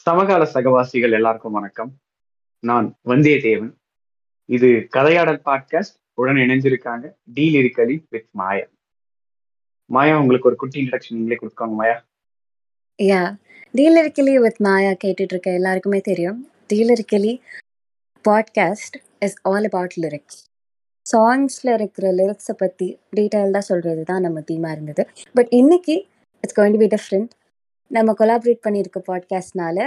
சமகால சகவாசிகள் எல்லாருக்கும் வணக்கம். நான் வந்தியத்தேவன். இது கதையாடல் பாட்காஸ்ட் உடன் இணைஞ்சிருக்காங்க டீல் இருக்கலி வித் மாயா. மாயா உங்களுக்கு ஒரு குட்டி இன்ட்ரடக்ஷன் நீங்களே கொடுக்காங்க மாயா. யா டீலரிக்கலி வித் மாயா கேட்டுட்டு இருக்க எல்லாருக்குமே தெரியும். டீலரிக்கலி podcast is all about lyrics சாங்ஸில் இருக்கிற லிரிக்ஸை பற்றி டீட்டெயில்டாக சொல்கிறது தான் நம்ம தீமாக இருந்தது. பட் இன்னைக்கு it's going to be different நம்ம கொலாபரேட் பண்ணியிருக்க பாட்காஸ்ட்னால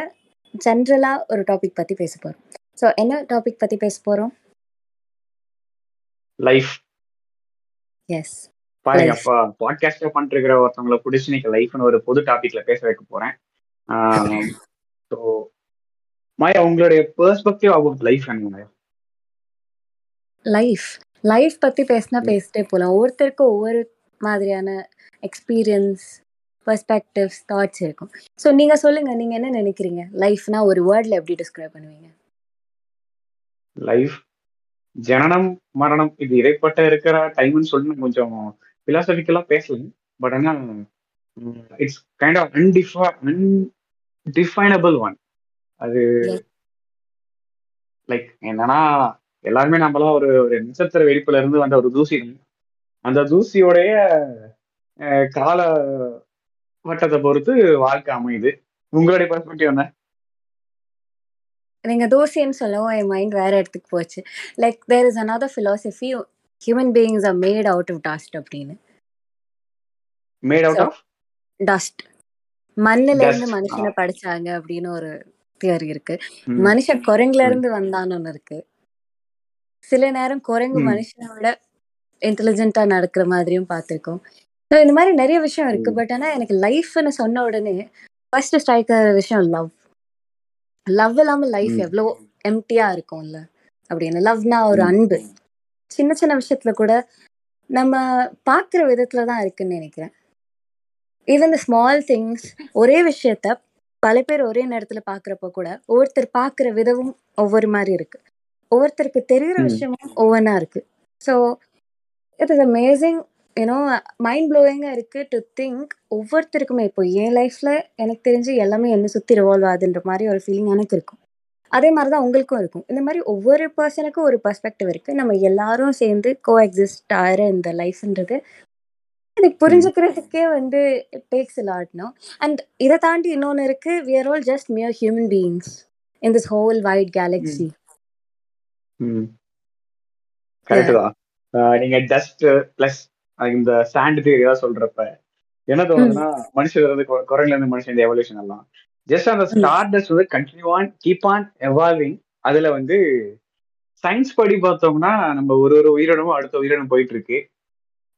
ஜென்ரலாக ஒரு டாபிக் பற்றி பேச போகிறோம் ஸோ என்ன டாபிக் பற்றி பேச போகிறோம் லைஃப் எஸ் பாருங்க. அப்பா பாட்காஸ்ட் பண்ணிட்டு இருக்கிற ஒருத்தவங்களை பிடிச்சி இன்னைக்கு லைஃப்னு ஒரு பொது டாபிக்ல பேச வைக்க போறேன். ஸோ மாயா உங்களுடைய பெர்ஸ்பெக்டிவ் அபவுட் லைஃப் என்ன லைஃப் லைஃப் பற்றி பேசினா. பேசிட்டே போகலாம் ஒவ்வொருத்தருக்கும் ஒவ்வொரு மாதிரியான எக்ஸ்பீரியன்ஸ் பர்ஸ்பெக்டிவ்ஸ் தாட்ஸ் இருக்கும். ஸோ நீங்கள் சொல்லுங்கள் நீங்கள் என்ன நினைக்கிறீங்க? லைஃப்னா ஒரு வேர்டில் எப்படி டிஸ்கிரைப் பண்ணுவீங்க? லைஃப் ஜனனம் மரணம் இது இடைப்பட்ட இருக்கிற டைம்னு சொல்லி நம்ம கொஞ்சம் பிலாசபிக்கலா பேசலாம். பட் ஆனா இட்ஸ் கைண்ட் ஆஃப் அன்டிஃபா அன்டிஃபைனபிள் ஒன் அது. லைக் என்னன்னா எல்லாருமே நம்மளாம் ஒரு ஒரு நட்சத்திர வெடிப்புல இருந்து வந்த ஒரு தூசி. அந்த தூசியோடைய கால வட்டத்தை பொறுத்து வாழ்க்கை அமையுது. உங்களுடைய பெர்ஸ்பெக்டிவ் என்ன? நீங்கள் தோசைன்னு சொல்லவும் என் மைண்ட் வேற இடத்துக்கு போச்சு. Like there is another philosophy human beings are made out of dust அப்படின்னு. மேட் அவுட் ஆஃப் டஸ்ட் மண்ணுல இருந்து மனுஷனை படைச்சாங்க அப்படின்னு ஒரு தியரி இருக்கு. மனுஷன் குரங்குல இருந்து வந்தான்னு ஒன்று இருக்கு. சில நேரம் குரங்கு. மனுஷனை விட இன்டெலிஜென்ட்டா நடக்கிற மாதிரியும் பார்த்துருக்கோம். இந்த மாதிரி நிறைய விஷயம் இருக்கு. பட் ஆனா எனக்கு லைஃப்னு சொன்ன உடனே ஃபர்ஸ்ட் ஸ்ட்ரைக் விஷயம் லவ் லவ் இல்லாம லைஃப். எவ்வளோ எம்டியா இருக்கும்ல அப்படின்னு லவ்னா ஒரு. அன்பு சின்ன சின்ன விஷயத்துல கூட நம்ம பார்க்குற விதத்துல தான் இருக்குன்னு நினைக்கிறேன் ஈவன் த ஸ்மால் திங்ஸ் ஒரே விஷயத்த பல பேர் ஒரே நேரத்துல பார்க்குறப்ப கூட ஒவ்வொருத்தர் பார்க்குற விதமும் ஒவ்வொரு மாதிரி இருக்கு ஒவ்வொருத்தருக்கு தெரிகிற. விஷயமும் ஒவ்வொன்றா இருக்கு so it is amazing you know mind ப்ளோயிங்காக இருக்கு டு திங்க் ஒவ்வொருத்தருக்குமே. இப்போ என் லைஃப்ல எனக்கு தெரிஞ்சு எல்லாமே என்ன சுற்றி ரிவால்வ் ஆகுதுன்ற மாதிரி ஒரு ஃபீலிங் எனக்கு இருக்கும். அதே மாதிரி தான் உங்களுக்கும் இருக்கும். இந்த மாதிரி ஒவ்வொரு பர்சனுக்கும் ஒரு பெர்ஸ்பெக்டிவ் இருக்கு. நம்ம எல்லாரும் சேர்ந்து கோ எக்ஸிஸ்ட் ஆகிற இந்த லைஃப்ன்றது இது புரிஞ்சுக்கிறதுக்கே வந்து டேக்ஸ் லாட்னோ அண்ட் இதை தாண்டி இன்னொன்று இருக்கு. We are all just mere human beings in this whole wide galaxy correct தான். நீங்க டஸ்ட் பிளஸ் இந்த சாண்ட் தியரி தான் சொல்றப்ப என்ன தோணுதுன்னா மனுஷர் இருந்து கு- குரங்குல இருந்து மனுஷன் இந்த எவல்யூஷன் எல்லாம். ஜஸ்ட் அந்த ஸ்டார் டஸ்ட் வந்து continue on keep on evolving அதுல வந்து சயின்ஸ் படி பார்த்தோம்னா நம்ம ஒரு ஒரு உயிரினமும் அடுத்த உயிரினம் போயிட்டு இருக்கு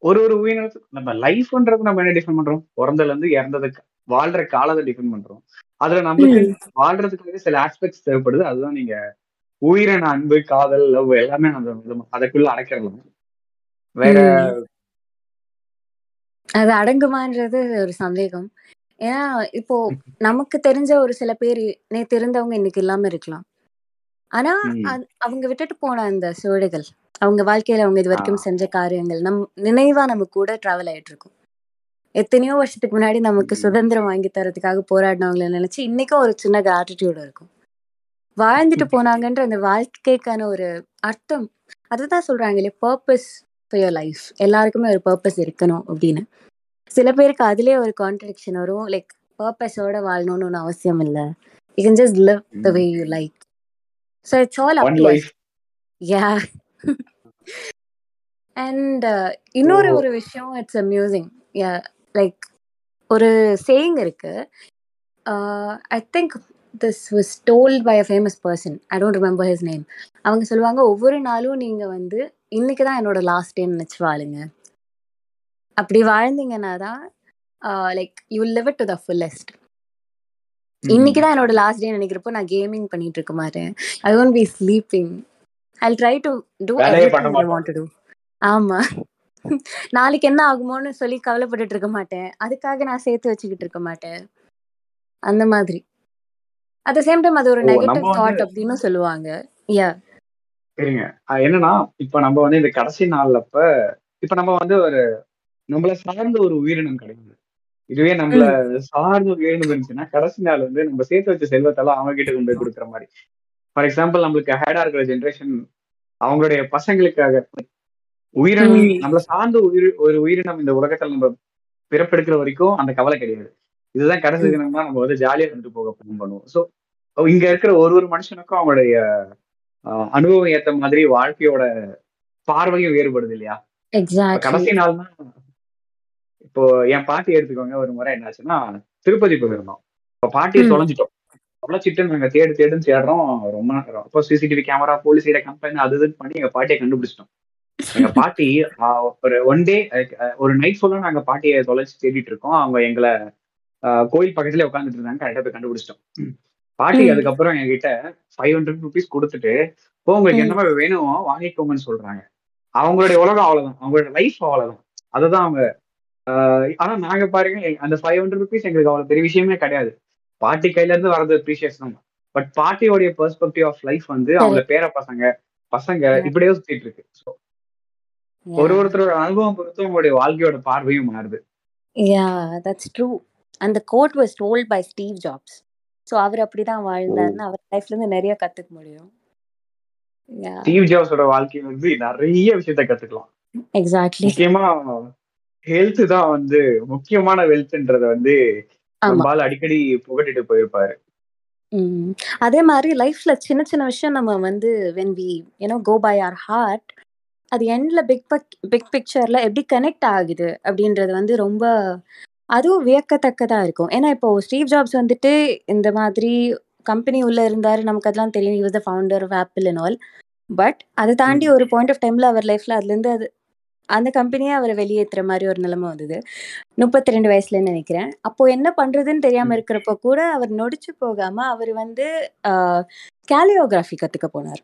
ஒரு ஒரு உயிரினத்துக்கு நம்ம லைஃப்ன்றது நம்ம என்ன டிஃபைன் பண்றோம்? பிறந்ததுல இருந்து இறந்ததுக்கு வாழ்ற காலத்தை டிஃபைன் பண்றோம். அதுல நம்மளுக்கு வாழ்றதுக்காக சில ஆஸ்பெக்ட்ஸ் தேவைப்படுது. அதுதான் நீங்க உயிரின அன்பு காதல் லவ் எல்லாமே நம்ம அதுக்குள்ள அடைக்கிறோம் வேற அது அடங்குமான்றது ஒரு சந்தேகம். ஏன்னா இப்போ நமக்கு தெரிஞ்ச ஒரு சில பேர் நேத்து இருந்தவங்க இன்னைக்கு இல்லாம இருக்கலாம். ஆனா. அது- அவங்க விட்டுட்டு போன அந்த சுவடுகள் அவங்க வாழ்க்கையில அவங்க இது வரைக்கும். செஞ்ச காரியங்கள் நம் நினைவா நம்ம கூட டிராவல் ஆயிட்டு இருக்கும். எத்தனையோ வருஷத்துக்கு முன்னாடி நமக்கு. சுதந்திரம் வாங்கி தரதுக்காக போராடினவங்களை நினைச்சு இன்னைக்கும் ஒரு சின்ன கிராட்டிடியூட் இருக்கும். வாழ்ந்துட்டு போனாங்கன்ற அந்த வாழ்க்கைக்கான ஒரு அர்த்தம் அதுதான் சொல்றாங்க இல்லையா? பர்பஸ் ஃபார் யோர் லைஃப் எல்லாருக்குமே ஒரு பர்பஸ் இருக்கணும் அப்படின்னு. சில பேருக்கு அதுலயே ஒரு கான்ட்ரடிக்ஷன் வரும். லைக் பர்பஸோட வாழணும்னு ஒன்றும் அவசியம் இல்லை. You can just live the way you like so it's all up yeah and இன்னொரு ஓ. ஒரு விஷயம் இட்ஸ் அம்யூசிங் யா லைக் ஒரு சேயிங் இருக்கு. I think this was told by a famous person I don't remember his name அவங்க சொல்லுவாங்க ஒவ்வொரு நாளும் நீங்க வந்து இன்னைக்கு தான் என்னோட லாஸ்ட் டேன்னு நினச்சி வாழுங்க. அப்படி வாழ்ந்தீங்கன்னா தான் like you live it to the fullest இன்னைக்கு தான் என்னோட லாஸ்ட் டே நினைக்கிறப்போ நான் கேமிங் பண்ணிட்டு இருக்க மாட்டேன். I won't be sleeping I try to do. Want to do ஆமா. நாளைக்கு என்ன ஆகுமோன்னு சொல்லி கவலைப்பட்டுட்டு இருக்க மாட்டேன். அதுக்காக நான் சேர்த்து வச்சுக்கிட்டு இருக்க மாட்டேன். அந்த மாதிரி. அட் த சேம் டைம் அது ஒரு நெகட்டிவ் தாட் அப்படின்னு சொல்லுவாங்க. யா சரிங்க. என்னன்னா இப்ப நம்ம வந்து இந்த கடைசி நாள்ல அப்ப இப்ப நம்ம வந்து ஒரு நம்மள சார்ந்த ஒரு உயிரினம் கிடையாது இதுவே நம்மள சார்ந்து வேணும் இருந்துச்சுன்னா கடைசி நாள் வந்து நம்ம சேர்த்து வச்ச செல்வத்தெல்லாம் அவங்க கிட்ட கொண்டு போய் கொடுக்குற மாதிரி. ஃபார் எக்ஸாம்பிள் நம்மளுக்கு ஹேடா இருக்கிற ஜென்ரேஷன் அவங்களுடைய பசங்களுக்காக உயிரினம். நம்மள சார்ந்த உயிர் ஒரு உயிரினம் இந்த உலகத்துல நம்ம பிறப்பெடுக்கிற வரைக்கும் அந்த கவலை கிடையாது. இதுதான் கடைசி தினம் தான் நம்ம வந்து ஜாலியா இருந்துட்டு போக plan பண்ணுவோம் ஸோ இங்க இருக்கிற ஒரு ஒரு மனுஷனுக்கும் அவங்களுடைய அனுபவம் ஏத்த மாதிரி வாழ்க்கையோட பார்வையும் வேறுபடுது இல்லையா? கடைசி நாள் தான் இப்போ என் பாட்டி எடுத்துக்கோங்க ஒரு முறை என்னாச்சுன்னா திருப்பதி போயிருந்தோம். இப்போ பாட்டியை. தொலைஞ்சிட்டோம். அவ்வளோ சிட்டு நாங்க தேடு தேடுன்னு தேடுறோம். ரொம்ப நேரம் அப்போ சிசிடிவி கேமரா போலீஸ் இட கம்பெனி அது இதுன்னு பண்ணி எங்க பாட்டியை கண்டுபிடிச்சிட்டோம். எங்க பாட்டி ஒரு ஒன் டே ஒரு நைட் ஃபுல்லா நாங்க பாட்டியை தொலைச்சு தேடிட்டு இருக்கோம். அவங்க எங்களை கோயில் பக்கத்துல உட்காந்துட்டு இருந்தாங்க. கரெக்டா போய் கண்டுபிடிச்சிட்டோம். பாட்டி. அதுக்கப்புறம் என்கிட்ட ஃபைவ் ஹண்ட்ரட் ருபீஸ் கொடுத்துட்டு இப்போ உங்களுக்கு. என்ன மாதிரி வேணுமோ வாங்கிக்கோங்கன்னு சொல்றாங்க. அவங்களுடைய உலகம் அவ்வளவுதான். அவங்களோட லைஃப் அவ்வளவுதான். அதுதான் அவங்க ஆனா நாங்க பாருங்க அந்த ஃபைவ் ஹண்ட்ரட் ருபீஸ் எங்களுக்கு அவ்வளவு பெரிய விஷயமே கிடையாது. பாட்டி கையில இருந்து வர்றது ப்ரீஷியஸ் தான். பட் பாட்டியோடைய பெர்ஸ்பெக்டிவ் ஆஃப் லைஃப் வந்து அவங்க பேர பசங்க பசங்க. இப்படியே சுத்திட்டு இருக்கு. ஒரு ஒருத்தரோட அனுபவம் பொறுத்து உங்களுடைய வாழ்க்கையோட பார்வையும் மாறுது. யா தட்ஸ் ட்ரூ அந்த quote was told by Steve Jobs so அவர் அப்படிதான் வாழ்ந்தாருன்னு அவர் லைஃப்ல இருந்து நிறைய கத்துக்க முடியும். ஸ்டீவ் ஜாப்ஸோட வாழ்க்கையில வந்து நிறைய விஷயத்த கத்துக்கலாம். எக்ஸாக்ட்லி முக்கியமா ஹெல்த் தான் வந்து முக்கியமான வெல்த்ன்றத வந்து நம்மால் அடிக்கடி புகட்டிட்டு போயிருப்பாரு. அதே மாதிரி லைஃப்ல சின்ன சின்ன விஷயம் நம்ம வந்து when we you know go by are hard அது எண்ட்ல பிக் பிக் பிக்சர்ல எப்படி கனெக்ட் ஆகுது அப்படின்றது வந்து ரொம்ப அதுவும் வியக்கத்தக்கதா இருக்கும். ஏன்னா இப்போ ஸ்டீவ் ஜாப்ஸ் வந்துட்டு இந்த மாதிரி கம்பெனி உள்ள இருந்தாரு. நமக்கு அதெல்லாம் தெரியும். Use the founder of Apple and all but அதை தாண்டி ஒரு பாயிண்ட் ஆஃப் டைம்ல அவர் லைஃப்ல அதுல இருந்து அது அந்த கம்பெனியே அவரை வெளியேற்றுற மாதிரி ஒரு நிலைமை வந்தது. முப்பத்தி ரெண்டு வயசுலன்னு நினைக்கிறேன். அப்போ என்ன பண்றதுன்னு தெரியாம ம். இருக்கிறப்போ கூட அவர் நொடிச்சு போகாம அவர் வந்து கேலியோகிராஃபி கத்துக்க போனார்.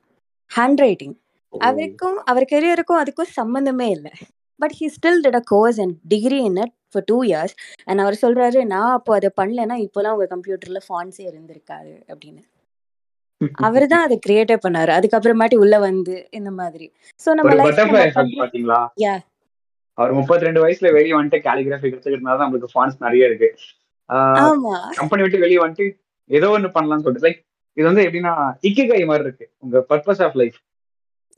ஹேண்ட் ரைட்டிங் அவருக்கும் அவர் கெரியருக்கும் அதுக்கும் சம்மந்தமே இல்லை. But he still did a course and degree in it for two years and அவர் சொல்றாரு நான் அப்போ அதை பண்ணலைன்னா இப்போலாம் உங்க கம்ப்யூட்டர்ல ஃபான்ஸே இருந்திருக்காது அப்படின்னு. அவர் தான் அதை கிரியேட்டே பண்ணாரு. அதுக்கப்புறமாட்டி உள்ள வந்து இந்த மாதிரி. ஸோ நம்ம ஒரு லைஃப் பட்டர்ஃபிளை எஃபெக்ட் பாத்தீங்களா Yeah. அவர் முப்பத்தி ரெண்டு வயசுல வெளியே வந்துட்டு கேலிகிராஃபி கத்துக்கிட்டனால தான் நம்மளுக்கு ஃபான்ஸ் நிறைய இருக்கு. கம்பெனி விட்டு வெளியே வந்துட்டு ஏதோ ஒண்ணு பண்ணலாம்னு சொல்லிட்டு லைக் இது வந்து எப்படின்னா இக்கிகை மாதிரி இருக்கு. உங்க purpose of life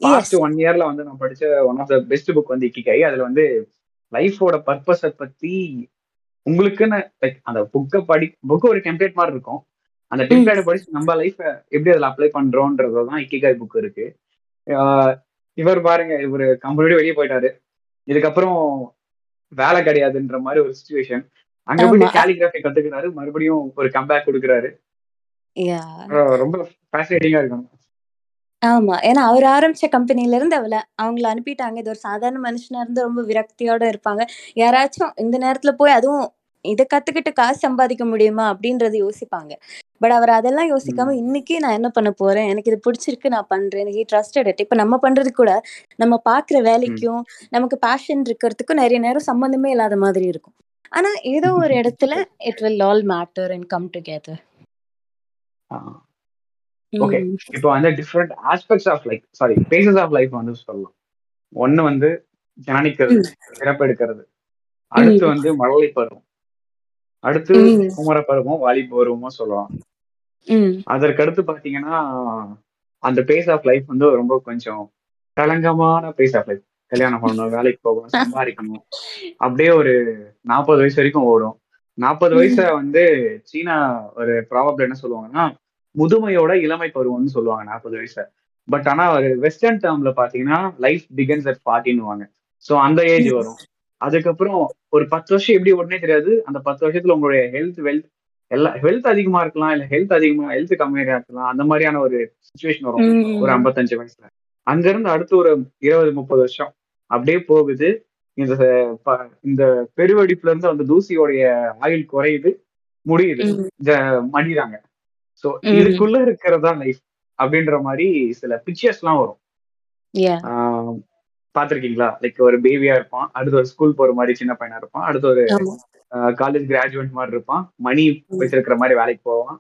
past one இயர்ல வந்து நான் படிச்ச one of the best book வந்து இக்கிகை. அதுல வந்து லைஃபோட பர்பஸை பத்தி உங்களுக்குன்னு லைக் அந்த புக்கை படி புக்கு ஒரு டெம்ப்ளேட் மாதிரி இருக்கும். அந்த டெம்ப்ளேட்டை படிச்சு நம்ம லைஃப் எப்படி அதில் அப்ளை பண்றோன்றதுதான் இக்கிகாய் புக் இருக்கு. இவர் பாருங்க இவர் கம்பெனியோட வெளியே போயிட்டாரு. இதுக்கப்புறம் வேலை கிடையாதுன்ற மாதிரி ஒரு சுச்சுவேஷன் அங்க ஆமா. கேலிகிராஃபி கத்துக்கிறாரு. மறுபடியும் ஒரு கம்பேக் கொடுக்குறாரு. ரொம்ப ஃபேசினேட்டிங்கா இருக்கும் ஆமா. ஏன்னா அவர் ஆரம்பிச்ச கம்பெனில இருந்து அவள அவங்கள அனுப்பிட்டாங்க. இது ஒரு சாதாரண மனுஷனா இருந்து ரொம்ப விரக்தியோட இருப்பாங்க. யாராச்சும் இந்த நேரத்துல போய் அதுவும் இதை கத்துக்கிட்டு காசு சம்பாதிக்க முடியுமா? அப்படின்றது யோசிப்பாங்க. பட் அவர் அதெல்லாம் யோசிக்காம இன்னைக்கு நான் என்ன பண்ண போறேன்? எனக்கு இது பிடிச்சிருக்கு நான் பண்றேன். எனக்கு ட்ரஸ்டட் இட் இப்ப நம்ம பண்றது கூட நம்ம பாக்குற வேலைக்கும் நமக்கு பேஷன் இருக்கிறதுக்கும் நிறைய நேரம் சம்பந்தமே இல்லாத மாதிரி இருக்கும். ஆனா ஏதோ ஒரு இடத்துல it will all matter and come together Okay. இப்போ வந்து different aspects of life sorry phases of life வந்து சொல்லலாம். ஒண்ணு வந்து ஜனனிக்கிறது பிறப்பெடுக்கிறது அடுத்து வந்து மழலை பருவம். அடுத்து ம். குமர பருவம் வாலி பருவமும் சொல்லலாம். அதற்கடுத்து பாத்தீங்கன்னா அந்த பேஸ் ஆஃப் லைஃப் வந்து ரொம்ப கொஞ்சம் கலங்கமான பேஸ் ஆஃப் லைஃப் கல்யாணம் பண்ணணும் வேலைக்கு போகணும் சம்பாதிக்கணும். அப்படியே ஒரு நாற்பது வயசு வரைக்கும் ஓடும். நாற்பது வயசை வந்து சீனா ஒரு ப்ராபப்ல என்ன சொல்லுவாங்கன்னா முதுமையோட இளமை பருவம்னு சொல்லுவாங்க நாற்பது வயசை பட் ஆனா ஒரு வெஸ்டர்ன் டேர்ம்ல பாத்தீங்கன்னா லைஃப் பிகன்ஸ் அட் ஃபார்ட்டின்னுவாங்க ஸோ அந்த ஏஜ் வரும். அதுக்கப்புறம் ஒரு பத்து வருஷம் எப்படி உடனே தெரியாது. அந்த பத்து வருஷத்துல உங்களுடைய ஹெல்த் வெல்த் எல்லா ஹெல்த் அதிகமா இருக்கலாம் இல்ல ஹெல்த் அதிகமா ஹெல்த் கம்மியா இருக்கலாம். அந்த மாதிரியான ஒரு சுச்சுவேஷன் வரும். ஒரு ஐம்பத்தஞ்சு வயசுல. அங்க இருந்து அடுத்து ஒரு இருபது முப்பது வருஷம். அப்படியே போகுது. இந்த இந்த பெருவெடிப்புல இருந்து அந்த தூசியோடைய ஆயுள் குறையுது. முடியுது. மடிறாங்க சோ. இதுக்குள்ள இருக்கிறதா லைஃப் அப்படின்ற மாதிரி சில பிக்சர்ஸ் எல்லாம் வரும். பாத்திருக்கீங்களா லைக் ஒரு பேபியா இருப்பான் அடுத்து ஒரு ஸ்கூல் போற மாதிரி சின்ன பையனா இருப்பான் அடுத்து ஒரு காலேஜ் கிராஜுவேட் மாதிரி இருப்பான் மணி வச்சிருக்கிற மாதிரி வேலைக்கு போவான்.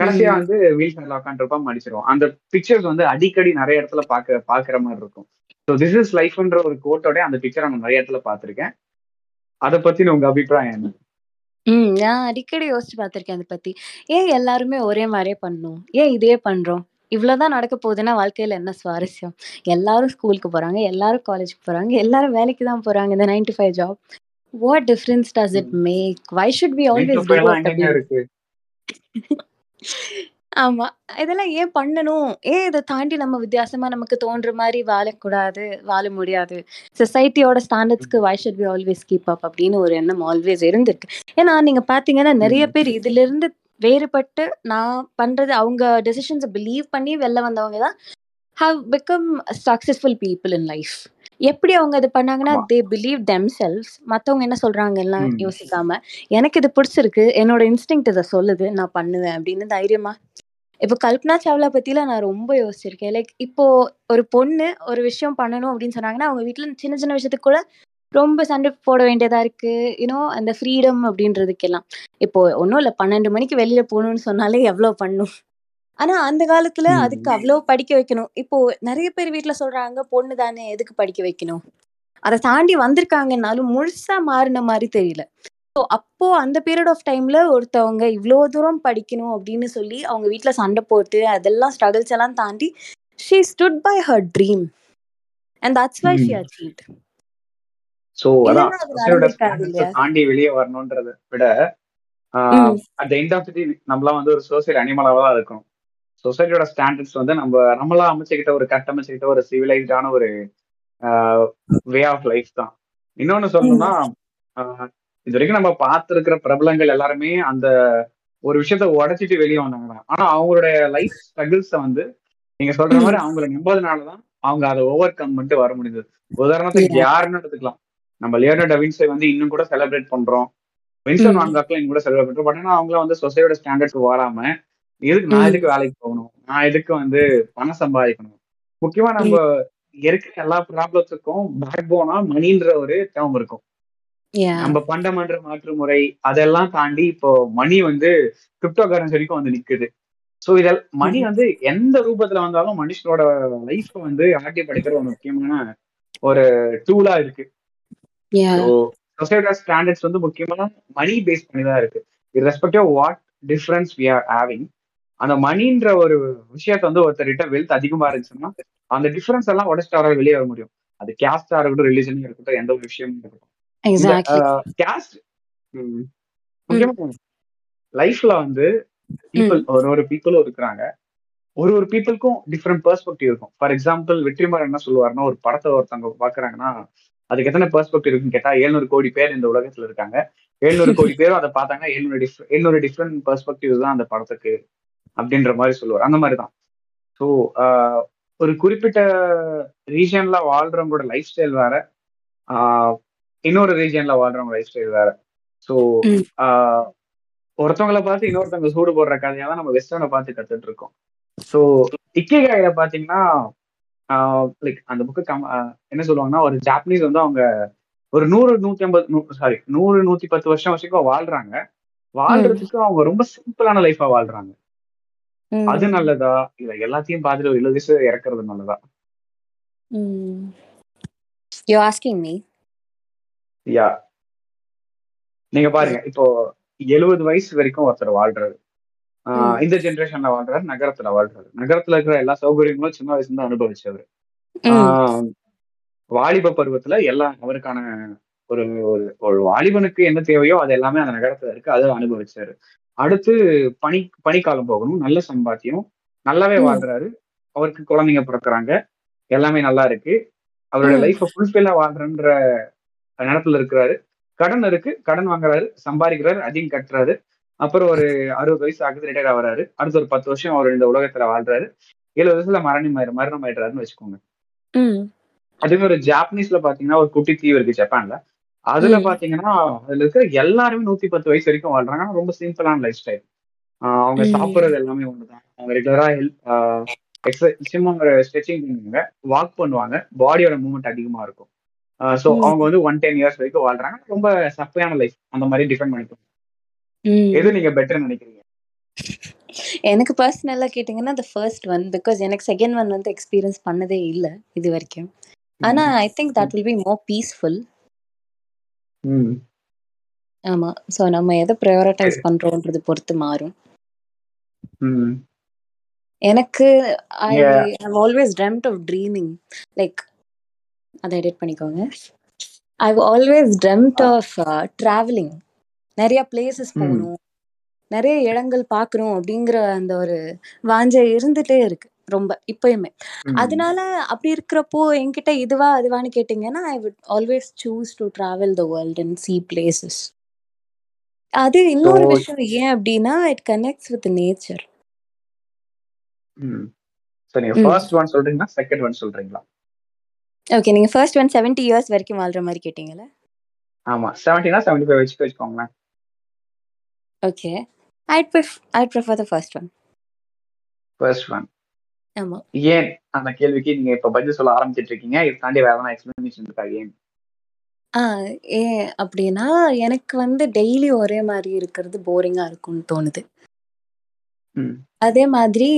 கடைசியா வந்து வீல் சேர்ல உட்காந்துருப்பான் மடிச்சிருவான் அந்த பிக்சர்ஸ் வந்து அடிக்கடி நிறைய இடத்துல பாக்க பாக்குற மாதிரி இருக்கும். ஸோ திஸ் இஸ் லைஃப்ன்ற ஒரு கோட்டோட அந்த பிக்சரை நான் நிறைய இடத்துல பார்த்திருக்கேன். அதை பத்தி உங்க அபிப்பிராயம் என்ன? ம். நான் அடிக்கடி யோசிச்சு பார்த்துருக்கேன் அத பத்தி. ஏன் எல்லாருமே ஒரே மாரியே பண்ணணும்? ஏன் இதையே பண்றோம்? இவ்வளோதான் நடக்க போகுதுன்னா வாழ்க்கையில என்ன சுவாரஸ்யம்? எல்லாரும் ஸ்கூலுக்கு போறாங்க, எல்லாரும் காலேஜ்க்கு போறாங்க, எல்லாரும் வேலைக்கு தான் போறாங்க. இந்த 9 to 5 job. What difference does it hmm. Make? Why should we 9 to always to 5 எல்லாம் ஒர்க் எங்கங்க அப்படின்னு. இருக்கு? ஆமா. இதெல்லாம் ஏன் பண்ணணும்? ஏன் இத தாண்டி நம்ம வித்தியாசமா நமக்கு தோன்ற மாரி வாழக்கூடாது, வாழ முடியாது? சொசைட்டியோட ஸ்டாண்டர்ட்ஸ்க்கு ம். Why should we always keep up அப்படின்னு ஒரு எண்ணம் ஆல்வேஸ் இருந்திருக்கு. ஏன்னா நீங்க பார்த்தீங்கன்னா நெறைய ம். பேர் இதிலிருந்து வேறுபட்டு நான் பண்றது அவங்க டெசிஷன்ஸ பிலீவ் பண்ணி வெளில வந்தவங்க தான் have become successful people in life. எப்படி அவங்க அது பண்ணாங்கன்னா. They believe themselves. மத்தவங்க என்ன சொல்றாங்கலாம் ம். யோசிக்காம, எனக்கு இது பிடிச்சிருக்கு. என்னோட இன்ஸ்டிங்க்ட் இத சொல்லுது. நான் பண்ணுவேன் அப்படின்னு தைரியமா இப்போ கல்பனா சாவ்லா பத்திலாம் நான் ரொம்ப யோசிச்சிருக்கேன். லைக் இப்போ ஒரு பொண்ணு ஒரு விஷயம் பண்ணணும் அப்படின்னு சொன்னாங்கன்னா, அவங்க வீட்ல சின்ன சின்ன விஷயத்துக்கு கூட ரொம்ப சண்டை போட வேண்டியதா இருக்கு. யூ நோ அந்த ஃப்ரீடம் அப்படின்றதுக்கெல்லாம். இப்போ ஒண்ணும் இல்ல 12 மணிக்கு வெளியில போணும்னு சொன்னாலே எவ்வளோ பண்ணும். ஆனா அந்த காலத்துல அதுக்கு ம். அவ்வளோ படிக்க வைக்கணும். இப்போ நெறைய பேர் வீட்ல சொல்றாங்க, பொண்ணு தானே எதுக்கு படிக்க வைக்கணும்? அத தாண்டி வந்திருக்காங்கன்னாலும் முழுசா மாறுன மாரி தெரியல. ஸோ அப்போ அந்த பீரியட் ஆஃப் டைம்ல ஒருத்தவங்க இவ்ளோ தூரம் படிக்கணும் அப்படின்னு சொல்லி அவங்க வீட்ல சண்டை போட்டு அதெல்லாம் ஸ்ட்ரகிள்ஸ் எல்லாம் தாண்டி she stood by her dream. And that's why she. Achieved. So அதான்? தாண்டி வெளிய வரணுன்றத விட. At end of the day நம்மலாம் வந்து ஒரு சோசியல் அனிமலாவா தான் இருக்கோம். சொசைட்டியோட ஸ்டாண்டர்ட்ஸ் வந்து நம்ம நம்மளா அமைச்சுக்கிட்ட ஒரு கட்டமைச்சுக்கிட்ட ஒரு சிவிலைஸ்டான ஒரு வே ஆஃப் லைஃப் தான். இன்னொன்னு. சொல்லணும்னா, ஆ இதுவரைக்கும் நம்ம பார்த்திருக்கிற பிரபலங்கள் எல்லாருமே அந்த ஒரு விஷயத்த உடைச்சிட்டு வெளிய வந்தாங்க தான். ஆனா அவங்களுடைய லைஃப் ஸ்ட்ரகிள்ஸ வந்து நீங்க சொல்ற ம். மாரி அவங்கள நம்பதுனால தான் அவங்க அத ஓவர் கம் பண்ணிட்டு வர முடிஞ்சது. உதாரணத்துக்கு. யாருன்னு எடுத்துக்கலாம். நம்ம லியோனார்டோ டா வின்சி வந்து இன்னும் கூட செலிப்ரேட் பண்றோம். வின்சென்ட் ம். வான் காக்லாம் இன்னும் கூட செலிப்ரேட் பண்றோம். பட் ஆனா அவங்கலாம் வந்து சொசைட்டியோட ஸ்டாண்டர்ட்ஸ்க்கு வாழாம, எதுக்கு நான். எதுக்கு வேலைக்கு போகணும்? நான் எதுக்கு வந்து பணம் சம்பாதிக்கணும்? முக்கியமா நம்ம. இருக்கிற எல்லா ப்ராப்ளத்துக்கும் பேக் போனா மணின்ற ஒரு டேர்ம் இருக்கும். நம்ம பண்டமன்ற மாற்று முறை அதெல்லாம் தாண்டி இப்போ மணி வந்து கிரிப்டோ கரன்சி வரைக்கும் வந்து நிக்குது. ஸோ இதெல் மணி. வந்து எந்த ரூபத்துல வந்தாலும் மனுஷனோட லைஃப்ப வந்து ஆட்டி படைக்கிற ஒரு முக்கியமான ஒரு டூலா இருக்கு. சொசைட்டியோட ஸ்டாண்டர்ட்ஸ் வந்து முக்கியமா மணி பேஸ் பண்ணி தான் இருக்கு. Irrespective of what difference we are having அந்த மணின்ற ஒரு விஷயத்த வந்து ஒருத்தர்கிட்ட வெல்த் அதிகமா இருந்துச்சுன்னா, அந்த டிஃபரன்ஸ் எல்லாம் உடைச்சுட்டு அவரால வெளிய வர முடியும். அது கேஸ்ட்டா இருக்கட்டும், ரிலிஜனா இருக்கட்டும், எந்த ஒரு விஷயமும் இருக்கட்டும். கேஸ்ட் லைஃப்ல வந்து பீப்பிள். ஒரு ஒரு பீப்பிளும் இருக்கிறாங்க. ஒரு ஒரு பீப்பிள்க்கும் டிஃபரெண்ட் பெர்ஸ்பெக்டிவ் இருக்கும். ஃபார் எக்ஸாம்பிள் வெற்றிமாறன் என்ன சொல்லுவாருன்னா, ஒரு படத்த ஒருத்தவங்க பார்க்குறாங்கன்னா, அதுக்கு எத்தன பெர்ஸ்பெக்டிவ் இருக்குன்னு கேட்டா 700 கோடி பேர் இந்த உலகத்துல இருக்காங்க. 700 கோடி பேரும் அத பார்த்தாங்க. 700 டிஃப் 700 டிஃபரெண்ட் பெர்ஸ்பெக்டிவ்ஸ் தான் அந்த படத்துக்கு அப்படின்ற மாரி சொல்லுவாரு. அந்த மாரி தான். ஸோ ஒரு குறிப்பிட்ட ரீஜியன்ல வாழ்றவங்களோட லைஃப் ஸ்டைல் வேற. இன்னொரு ரீஜியன்ல வாழ்றவங்க லைஃப் ஸ்டைல் வேற. ஸோ ஒருத்தவங்கள பார்த்து இன்னொருத்தவங்க சூடு போடுற கதையா தான் நம்ம வெஸ்டர்ன பார்த்து கத்துட்டு இருக்கோம். ஸோ இக்கிகாயில பார்த்தீங்கன்னா, ஆ லைக் அந்த புக் கம் என்ன சொல்லுவாங்கன்னா, ஒரு ஜாப்பனீஸ் வந்து அவங்க ஒரு 100, 150 நூ சாரி 100, 110 வருஷம் வரைக்கும் வாழ்றாங்க. வாழ்றதுக்கு அவங்க ரொம்ப சிம்பிளான லைஃப்பா வாழ்றாங்க. அது. நல்லதா? இல்ல எல்லாத்தையும் பார்த்துட்டு ஒரு 20 வயசுல இறக்குறது நல்லதா? You asking me? யாஹ்! நீங்க பாருங்க. இப்போ 70 வயசு வரைக்கும் ஒருத்தர் வாழ்றாரு. இந்த ஜெனரேஷன்ல வாழ்றாரு, நகரத்துல வாழ்றாரு. நகரத்துல இருக்கிற எல்லா சௌகரியங்களும் சின்ன வயசுல இருந்து அனுபவிச்சவரு. வாலிப பருவத்துல எல்லாம் அவருக்கான ஒரு ஒரு வாலிபனுக்கு என்ன தேவையோ அது எல்லாமே அந்த நகரத்துல இருக்கு. அத அனுபவிச்சாரு. அடுத்து பணி பணிக்காலம் போகணும். நல்ல சம்பாத்தியம். நல்லாவே. வாழ்றாரு. அவருக்கு குழந்தைங்க பிறக்குறாங்க. எல்லாமே நல்லா இருக்கு. அவருடைய ம். லைஃப்ப ஃபுல்ஃபில்லா வாழ்றேன்ற நெனப்புல இருக்கிறாரு. கடன் இருக்கு. கடன் வாங்குறாரு. சம்பாரிக்கிறாரு. அதையும் கட்டுறாரு. அப்புறம் ஒரு 60 வயசு ஆகுது. ரிட்டயர்ட் ஆவுறாரு. அடுத்து ஒரு 10 வருஷம் அவரு இந்த உலகத்துல வாழ்றாரு. 70 வயசுல மரணம் மரணம் ஆயிடுறாருன்னு வச்சுக்கோங்க. ம். அதுவே ஒரு ஜாப்பனீஸ்ல பார்த்தீங்கன்னா, ஒரு குட்டி தீவு இருக்கு ஜப்பான்ல. அதுல ம். பார்த்தீங்கன்னா, அதுல இருக்கிற எல்லாருமே 110 வயசு வரைக்கும் வாழ்றாங்க. ஆனா ரொம்ப சிம்பிளான லைஃப் ஸ்டைல். அவங்க. சாப்பிடுறது எல்லாமே ஒண்ணுதான். அவங்க ரெகுலரா சும்மா ஒரு ஸ்ட்ரெச்சிங் பண்ணுவாங்க. வாக் பண்ணுவாங்க. பாடியோட மூவ்மெண்ட் அதிகமா இருக்கும். சோ அவங்க. வந்து 110 இயர்ஸ் வரைக்கும் வாழ்றாங்க. ரொம்ப சப்பையான லைஃப். அந்த மாரி டிஃபைன் பண்ணிக்கலாம். எது. நீங்க பெட்டர்ன்னு நெனைக்கிறீங்க? எனக்கு பர்சனலா கேட்டீங்கன்னா, தி ஃபர்ஸ்ட் ஒன். பிகாஸ் எனக்கு செகண்ட் ஒன் வந்து எக்ஸ்பீரியன்ஸ் பண்ணதே இல்ல இதுவரைக்கும். ஆனா ம். I think. That will be more peaceful. Hmm. ஆமா. ஸோ நம்ம எத ப்ரையாரிடைஸ் பண்றோம்ன்றது பொறுத்து மாறும். ம். எனக்கு ஐ நீங்க have always dreamt of dreaming. Like அத எடிட் பண்ணிக்கோங்க. I have always dreamt ah. Of travelling. நெறைய பிளேஸஸ் ம். போணும். நெறைய இடங்கள் பார்க்கணும் அப்படிங்கிற அந்த ஒரு வாஞ்சை இருந்துட்டே இருக்கு. ரொம்ப இப்பயுமே. அதனால அப்படி இருக்கிறப்போ என்கிட்ட இதுவா, அதுவான்னு கேட்டீங்கன்னா, I would always choose to travel the world and see places. அது இன்னொரு விஷயம் ஏன் அப்படின்னா, இட் கனெக்ட்ஸ் வித் நேச்சர். ம். ஸோ நீங்க ம். ஃபர்ஸ்ட் ஒன் சொல்றீங்களா? செகண்ட் ஒன் சொல்றீங்களா? ஓகே. நீங்க ஃபர்ஸ்ட் ஒன் 70 இயர்ஸ் வரைக்கும் வாழ்ற மாரி கேட்டீங்கல்ல? ஆமா. 70னா 75 வச்சுக்க வச்சுக்கோங்களேன். Okay. I'd I'd prefer the first one. First one. ஆமா. ஏன் அந்த கேள்விக்கு நீங்க இப்ப பதில் சொல்ல ஆரம்பிச்சிட்டு இருக்கீங்க. இதுக்கு தாண்டி வேற எதனா எக்ஸ்பிளனேஷன் இருக்கா ஏன்? ஏன் அப்படின்னா, எனக்கு வந்து டெய்லி ஒரே மாரி இருக்கிறது போரிங்கா இருக்கும்னு தோணுது. அதே மாதிரி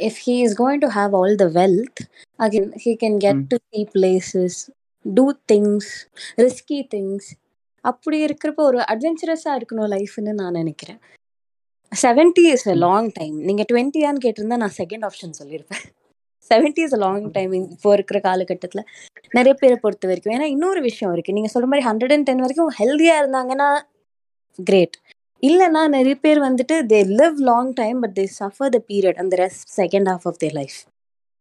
if he is going to have all the wealth, again he can get. To see places, do things, risky things. அப்படி இருக்கிறப்போ ஒரு அட்வென்ச்சரஸா இருக்கணும் லைஃப்ன்னு நான் நெனைக்கிறேன். 70 இஸ் அ. Long time. நீங்க 20யான்னு கேட்டிருந்தா நான் செகண்ட் ஆப்ஷன் சொல்லியிருப்பேன். 70 இஸ் அ லாங் டைம் இப்போ இருக்கிற காலகட்டத்தில. நெறைய பேர பொறுத்த வரைக்கும். ஏன்னா இன்னொரு விஷயம் இருக்கு. நீங்க சொல்ற மாரி 110 வரைக்கும் ஹெல்தியா இருந்தாங்கன்னா கிரேட். இல்லன்னா நெறைய பேர் வந்துட்டு they live long time but they suffer the period அந்த rest second half of their life.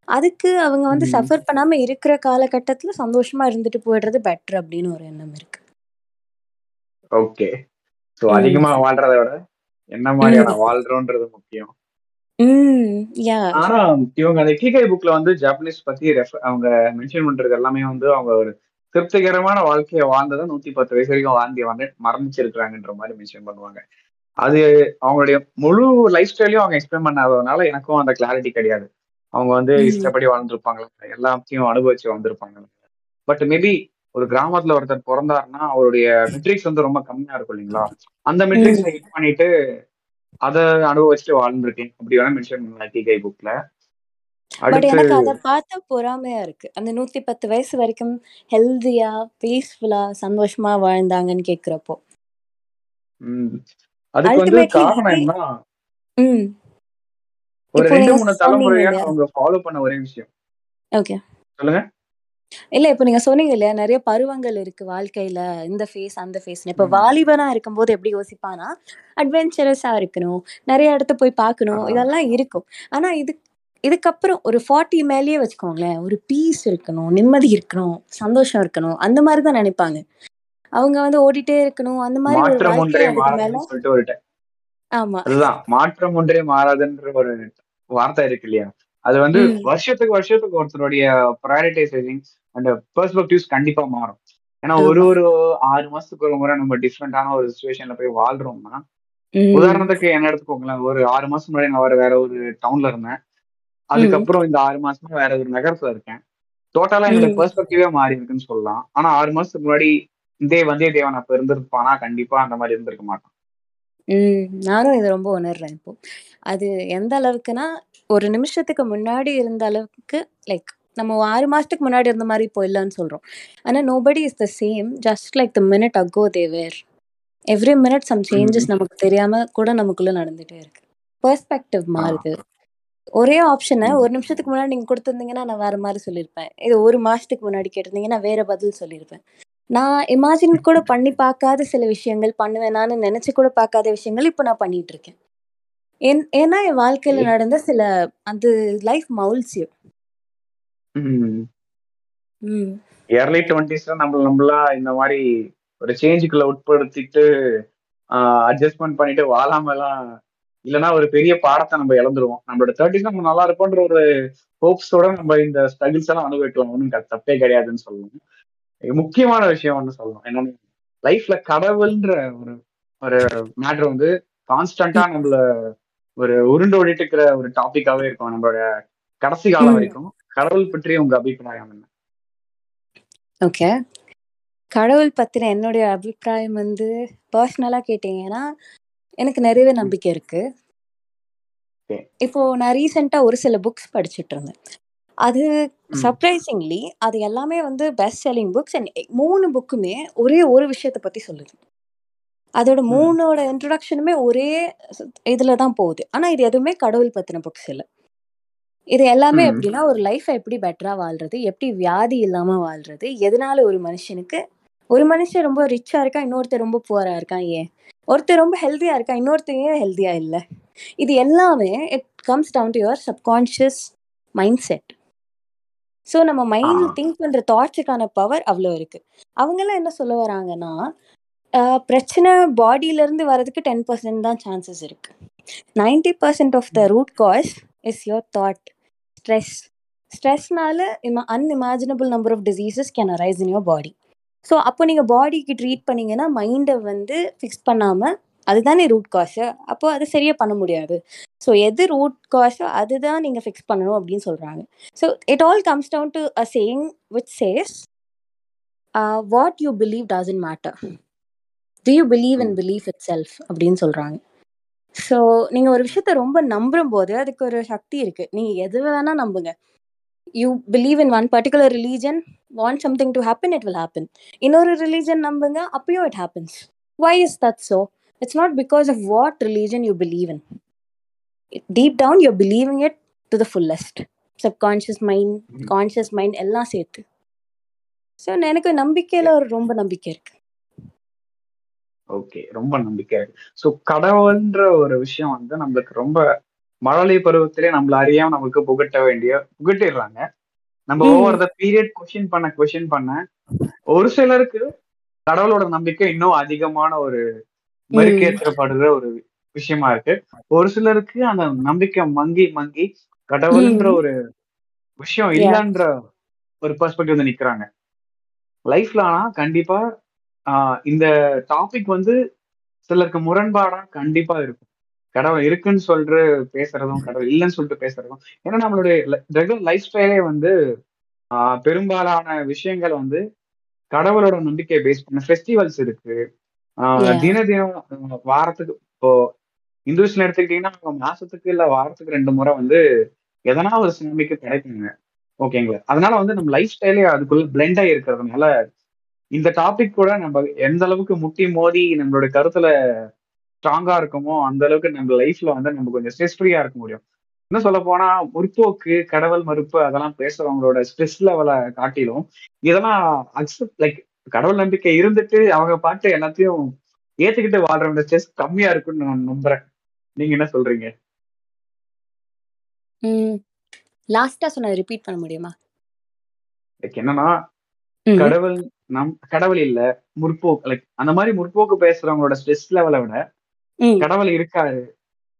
அதுக்கு அவங்க வந்து. சஃபர் பண்ணாம இருக்கிற காலகட்டத்தில சந்தோஷமா இருந்துட்டு போயிடுறது பெட்டர் அப்படின்னு ஒரு எண்ணம் இருக்கு. ஓகே. ஸோ ம். அதிகமா வாழ்றத விட என்ன ம். மாரியான வாழ்றோன்றது முக்கியம். ஆனா இவங்க அந்த இக்கிகை புக்ல வந்து ஜாப்பனீஸ் பத்தி அவங்க மென்ஷன் பண்றது எல்லாமே வந்து அவங்க ஒரு திருப்திகரமான வாழ்க்கைய வாழ்ந்தத 110 வயசு வரைக்கும் வாழ்ந்து வந்து மரணிச்சிருக்காங்கன்ற மாரி மென்ஷன் பண்ணுவாங்க. அது அவங்களுடைய முழு லைஃப் ஸ்டைலையும் அவங்க எக்ஸ்பிளைன் பண்ணாததுனால எனக்கும் அந்த கிளாரிட்டி கிடையாது. அவங்க வந்து. இஷ்டப்படி வாழ்ந்திருப்பாங்களா? எல்லாத்தையும் அனுபவிச்சு வந்திருப்பாங்களா? பட் மேபி ஒரு கிராமத்துல ஒருத்தர் பொறந்தாருன்னா, அவருடைய மெட்ரிக்ஸ் வந்து ரொம்ப கம்மியா இருக்கும் இல்லைங்களா? அந்த மெட்ரிக்ஸ. ஹிட் பண்ணிட்டு அத அனுபவிச்சுட்டு வாழ்ந்திருக்கேன். அப்படி வேணா மென்ஷன் பண்ணலாம் இக்கிகை புக்ல. பட் எனக்கு அத பார்த்தா பொறாமையா இருக்கு. அந்த 110 வயசு வரைக்கும் ஹெல்தியா, பீஸ்ஃபுல்லா, சந்தோஷமா வாழ்ந்தாங்கன்னு கேட்கிறப்போ. ம். அதுக்கு வந்து காரணம் ம். ஒரு இப்போ 2, நீங்க 3 சொன்னீங்க தலைமுறையா? அவங்க ஃபாலோ பண்ண ஒரே விஷயம். ஓகே. சொல்லுங்க. இல்ல இப்போ நீங்க சொன்னீங்க இல்லையா? நெறைய பருவங்கள் இருக்கு வாழ்க்கையில. இந்த ஃபேஸ், அந்த ஃபேஸ்ன்னு. இப்போ. வாலிபனா இருக்கும்போது எப்படி யோசிப்பான்னா, அட்வென்ச்சரஸா இருக்கணும், நெறைய இடத்த போய். பார்க்கணும், இதெல்லாம் இருக்கும். ஆனா இது இதுக்கப்புறம் ஒரு 40 மேலேயே வச்சுக்கோங்களேன், ஒரு பீஸ் இருக்கணும், நிம்மதி இருக்கணும், சந்தோஷம் இருக்கணும், அந்த மாரி தான் நெனைப்பாங்க. அவங்க வந்து ஓடிட்டே இருக்கணும், அந்த ஒரு ட ஆமா. அதுதான். மாற்றம் ஒன்றே மாறாதுன்ற ஒரு வார்த்தை இருக்கு இல்லையா? அது வந்து. வருஷத்துக்கு வருஷத்துக்கு ஒருத்தருடைய பிரையாரிடைசேஷன் அந்த பெர்ஸ்பெக்டிவ்ஸ் கண்டிப்பா மாறும். ஏன்னா ஒரு. ஒரு 6 மாசத்துக்கு ஒரு முறை நம்ம டிஃபரண்டான ஒரு சிச்சுவேஷன்ல போய் வாழ்றோம்னா. உதாரணத்துக்கு என்ன எடுத்துக்கோங்களேன். ஒரு 6 மாசம் முன்னாடி நான் வேற வேற ஒரு டவுன்ல இருந்தேன். அதுக்கப்புறம் இந்த 6 மாசமா வேற ஒரு நகரத்துல இருக்கேன். டோட்டலா என்னோட. பெர்ஸ்பெக்டிவே மாறி இருக்குன்னு சொல்லலாம். ஆனா 6 மாசத்துக்கு முன்னாடி இதே வந்தியத்தேவன் அப்ப இருந்திருப்பானா? கண்டிப்பா அந்த மாரி இருந்திருக்க மாட்டான். நானும் இத ரொம்ப உணர்றேன் இப்போ. அது எந்த அளவுக்குன்னா, ஒரு நிமிஷத்துக்கு முன்னாடி இருந்த அளவுக்கு லைக் நம்ம 6 மாசத்துக்கு முன்னாடி இருந்த மாரி இப்போ இல்லன்னு சொல்றோம். ஆனா nobody is the same just like the minute ago they were. Every minute some changes. நமக்கு தெரியாம கூட நமக்குள்ள நடந்துட்டே இருக்கு. பெர்ஸ்பெக்டிவ். மாறுது. ஒரே ஆப்ஷன. ஒரு நிமிஷத்துக்கு முன்னாடி நீங்க குடுத்திருந்தீங்கன்னா, நான் வேற மாரி சொல்லியிருப்பேன். இது 1 மாசத்துக்கு முன்னாடி கேட்டிருந்தீங்கன்னா, வேற பதில் சொல்லியிருப்பேன். நான் இமேஜின் கூட பண்ணி பார்க்காத சில விஷயங்கள் பண்ணுவேனான்னு நெனச்சு கூட பார்க்காத விஷயங்கள் இப்ப நான் பண்ணிட்டு இருக்கேன். ஏன் ஏன்னா என் வாழ்க்கையில. நடந்த சில அது லைஃப் மவுல்ஸ் யூ. ஏர்லி 20ஸ்ல நம்மள நம்மளா இந்த மாரி ஒரு சேஞ்சுக்குள்ள உட்படுத்திட்டு, ஆ அட்ஜஸ்ட்மென்ட் பண்ணிட்டு வாழாமலாம் இல்லன்னா ஒரு பெரிய பாடத்த நம்ம இழந்துருவோம். நம்மளோட 30ஸ் நம்ம நல்லா இருப்போம்ன்ற ஒரு ஹோப்ஸோட நம்ம இந்த ஸ்ட்ரகிள்ஸ் எல்லாம் அனுபவிக்கலாம். க தப்பே கிடையாதுன்னு சொல்லலாம். முக்கியமான விஷயம் ஒண்ணு சொல்லணும். என்னன்னா, லைஃப்ல கடவுள்ன்ற ஒரு ஒரு மேட்டர் வந்து கான்ஸ்டன்ட்டா ம். நம்மள ஒரு உருண்டு ஓடிட்டு இருக்கிற ஒரு டாபிக்காவே இருக்கும். நம்மளோட கடைசி காலம். வரைக்கும். கடவுள் பற்றி உங்க அபிப்பிராயம் என்ன? ஓகே. கடவுள் பத்தின என்னுடைய அபிப்பிராயம் வந்து பெர்சனலா கேட்டீங்கன்னா, எனக்கு நெறையவே. நம்பிக்கை இருக்கு. இப்போ நான் ரீசென்ட்டா ஒரு சில புக்ஸ் படிச்சுட்டு இருந்தேன். அது. சர்ப்ரைசிங்லி அது எல்லாமே வந்து பெஸ்ட் செல்லிங் புக்ஸ் அண்ட் 3 புக்குமே ஒரே ஒரு விஷயத்த பத்தி சொல்லுது. அதோட. மூணோட இன்ட்ரொடக்ஷனுமே ஒரே இதுல தான் போகுது. ஆனா இது எதுவுமே கடவுள் பத்தின புக்ஸ் இல்ல. இது எல்லாமே. எப்படின்னா, ஒரு லைஃப எப்படி பெட்டரா வாழ்றது? எப்படி வியாதி இல்லாம வாழ்றது? எதனால ஒரு மனுஷனுக்கு ஒரு மனுஷன் ரொம்ப ரிச்சா இருக்கான், இன்னொருத்தன் ரொம்ப புவரா இருக்கான் ஏன்? ஒருத்தன் ரொம்ப ஹெல்த்தியா இருக்கான், இன்னொருத்தன் ஏன் ஹெல்த்தியா இல்ல? இது எல்லாமே it comes down to your subconscious mind set. So நம்ம ஆ. மைண்ட்ல திங்க் பண்ற தாட்ஸுக்கான பவர் அவ்வளோ இருக்கு. அவங்கலாம் என்ன சொல்ல வராங்கன்னா, பிரச்சனை பாடியிலேருந்து வர்றதுக்கு டென் பர்சன்ட் தான் சான்சஸ் இருக்குது ninety percent of the root cause is your thought. Stress. ஸ்ட்ரெஸ்னால இம unimaginable number of diseases can arise in your body. So அப்போ நீங்கள் பாடிக்கு ட்ரீட் பண்ணீங்கன்னா, மைண்டை வந்து ஃபிக்ஸ் பண்ணாமல் அதுதானே ரூட் காஸு. அப்போ அது சரியாக பண்ண முடியாது. ஸோ எது ரூட் காஸோ அதுதான் நீங்கள் ஃபிக்ஸ் பண்ணணும் அப்படின்னு சொல்கிறாங்க so it all comes down to a saying which says what you believe doesn't matter. Do you believe in. Belief itself அப்படின்னு சொல்றாங்க. ஸோ நீங்க ஒரு விஷயத்த ரொம்ப நம்பும்போது அதுக்கு ஒரு சக்தி இருக்கு. நீங்க எது வேணா நம்புங்க. You believe in one particular religion, want something to happen, it will happen. இன்னொரு ரிலீஜன் நம்புங்க, அப்பயும் it happens. Why is that so? It's not because of what religion you believe in. Deep down you believing it to the fullest. Subconscious mind. Conscious mind எல்லாம் சேர்த்து. So எனக்கு நம்பிக்கையில ஒரு ரொம்ப நம்பிக்கை இருக்கு. ஓகே. ரொம்ப நம்பிக்கை இருக்கு. ஸோ கடவுள்ன்ற ஒரு விஷயம் வந்து நம்மளுக்கு ரொம்ப மழலை பருவத்திலே நம்மள அறியாம நமக்கு புகட்ட வேண்டிய புகட்டிடுறாங்க. நம்ம. ஓவர் த பீரியட் கொஸ்டின் பண்ண கொஸ்டின் பண்ண ஒரு சிலருக்கு கடவுளோட நம்பிக்கை இன்னும் அதிகமான ஒரு ம். மெருகேற்றப்படுற ஒரு விஷயமா இருக்கு. ஒரு சிலருக்கு அந்த நம்பிக்கை மங்கி மங்கி கடவுள்ன்ற. ஒரு விஷயம். இல்லன்ற ஒரு பெர்ஸ்பெக்டிவ் வந்து நிக்கிறாங்க. லைஃப்ல ஆனா கண்டிப்பா இந்த டாபிக் வந்து சிலருக்கு முரண்பாடா கண்டிப்பா இருக்கும். கடவுள் இருக்குன்னு சொல்ற பேசுறதும், கடவுள் இல்லன்னு சொல்லிட்டு பேசுறதும். ஏன்னா நம்மளுடைய ரெகுலர் லைஃப் ஸ்டைலே வந்து பெரும்பாலான விஷயங்கள் வந்து கடவுளோட நம்பிக்கைய பேஸ் பண்ண ஃபெஸ்டிவல்ஸ் இருக்கு. தின தினம் வாரத்துக்கு இப்போ இந்துஸ்ல எடுத்துக்கிட்டீங்கன்னா, அவங்க மாசத்துக்கு இல்ல வாரத்துக்கு 2 முறை வந்து எதனா ஒரு சாமிக்கு படைப்பாங்க. ஓகேங்களா? அதனால வந்து நம்ம லைஃப் ஸ்டைலே அதுக்குள்ள பிளெண்ட் ஆகி இருக்கிறதுனால, இந்த டாபிக் கூட நம்ம எந்த அளவுக்கு முட்டி மோதி நம்மளுடைய கருத்துல ஸ்ட்ராங்கா இருக்கோமோ, அந்த அளவுக்கு நம்ம லைஃப்ல வந்து நம்ம கொஞ்சம் ஸ்ட்ரெஸ் ஃப்ரீயா இருக்க முடியும். இன்னும் சொல்லப்போனா முற்போக்கு, கடவுள் மறுப்பு அதெல்லாம் பேசுறவங்களோட ஸ்ட்ரெஸ் லெவல காட்டிலும், இதெல்லாம் அக்செப்ட் லைக் கடவுள் நம்பிக்கை இருந்துட்டு அவங்க பாட்டு எல்லாத்தையும் ஏத்துக்கிட்டு வாழ்றவங்க ஸ்ட்ரெஸ் கம்மியா இருக்குன்னு நான் நம்புறேன். நீங்க என்ன சொல்றீங்க? ம். லாஸ்ட்டா சொன்னத ரிப்பீட் பண்ண முடியுமா? லைக் என்னன்னா. கடவுள் நம் கடவுள் இல்ல, முற்போக்கு லைக் அந்த மாரி முற்போக்கு பேசுறவங்களோட ஸ்ட்ரெஸ் லெவல விட. கடவுள் இருக்காரு.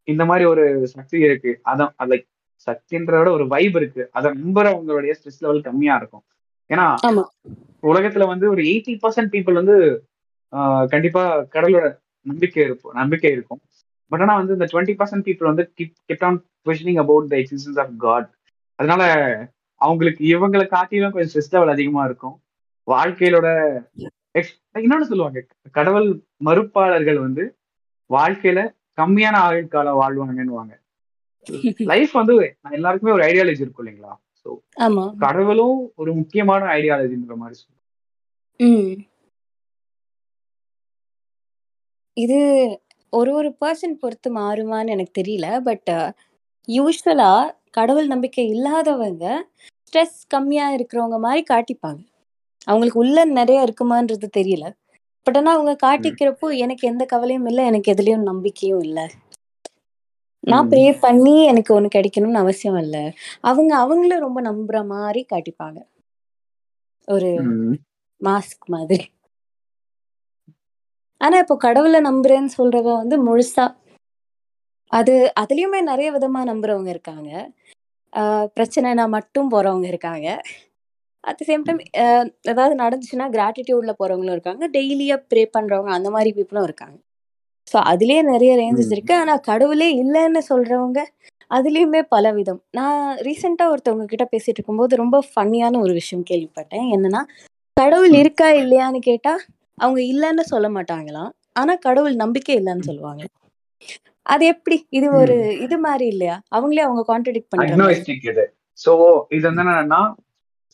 இந்த மாரி ஒரு சக்தி இருக்கு. அதான் லைக் சக்தின்றத விட ஒரு வைப் இருக்கு. அத நம்புறவங்களுடைய ஸ்ட்ரெஸ் லெவல் கம்மியா இருக்கும். ஏன்னா. உலகத்துல வந்து ஒரு 80% பீப்பிள் வந்து கண்டிப்பா கடவுளோட நம்பிக்கை இருக்கும் நம்பிக்கை இருக்கும். பட் ஆனா வந்து இந்த 20% பீப்பிள் வந்து keep kept on questioning about the existence of God. அதனால அவங்களுக்கு இவங்கள காட்டிலும் கொஞ்சம் ஸ்ட்ரெஸ் லெவல் அதிகமா இருக்கும். வாழ்க்கையிலோட இன்னொன்னு சொல்லுவாங்க. கடவுள் மறுப்பாளர்கள் வந்து வாழ்க்கையில கம்மியான ஆயுட்காலம் வாழ்வாங்கன்னுவாங்க. லைஃப் வந்து எல்லாருக்குமே ஒரு ஐடியாலஜி இருக்கும் இல்லைங்களா? ஸோ ஆமா. கடவுளும் ஒரு முக்கியமான ஐடியாலஜின்ற மாரி சொல்லுவேன். ம். இது ஒரு ஒரு பெர்சன் பொறுத்து மாறுமான்னு எனக்கு தெரியல. பட் யூசுவலா கடவுள் நம்பிக்கை இல்லாதவங்க ஸ்ட்ரெஸ் கம்மியா இருக்கிறவங்க மாரி காட்டிப்பாங்க. அவங்களுக்கு உள்ள நெறைய இருக்குமான்றது தெரியல. பட் ஆனா அவங்க. காட்டிக்கிறப்போ எனக்கு எந்த கவலையும் இல்ல. எனக்கு எதுலயும் நம்பிக்கையும் இல்ல. நான். ப்ரே பண்ணி எனக்கு ஒண்ணு கிடைக்கணும்னு அவசியம் இல்ல. அவங்க அவங்கள ரொம்ப நம்புற மாரி காட்டிப்பாங்க. ஒரு. மாஸ்க் மாதிரி. ஆனா இப்போ கடவுள நம்புறேன்னு சொல்றவ வந்து முழுசா அது அதுலயுமே நெறைய விதமா நம்புறவங்க இருக்காங்க. ஆ பிரச்சனைனா மட்டும் போறவங்க இருக்காங்க. அட் தி சேம் டைம் ஏதாவது நடந்துச்சுன்னா கிராட்டிட்யூட்ல போறவங்களும் இருக்காங்க. டெய்லியா ப்ரே பண்றவங்க அந்த மாரி பீப்பிளும் இருக்காங்க. ஸோ அதிலேயே நெறைய ரேஞ்சஸ். இருக்கு. ஆனா கடவுளே இல்லன்னு சொல்றவங்க அதுலயுமே பலவிதம். நான் ரீசென்ட்டா ஒருத்தவங்க கிட்ட பேசிட்டு இருக்கும்போது ரொம்ப ஃபன்னியான ஒரு விஷயம் கேள்விப்பட்டேன். என்னன்னா, கடவுள். இருக்கா இல்லையான்னு கேட்டா, அவங்க இல்லன்னு சொல்ல மாட்டாங்களாம். ஆனா கடவுள் நம்பிக்கை இல்லன்னு சொல்லுவாங்க. அது எப்படி? இது ஒரு. இது மாரி இல்லையா? அவங்களே அவங்க கான்ட்ராடிக்ட் மாரி. அக்னாஸ்டிக் இது. ஸோ இது வந்து என்னன்னா,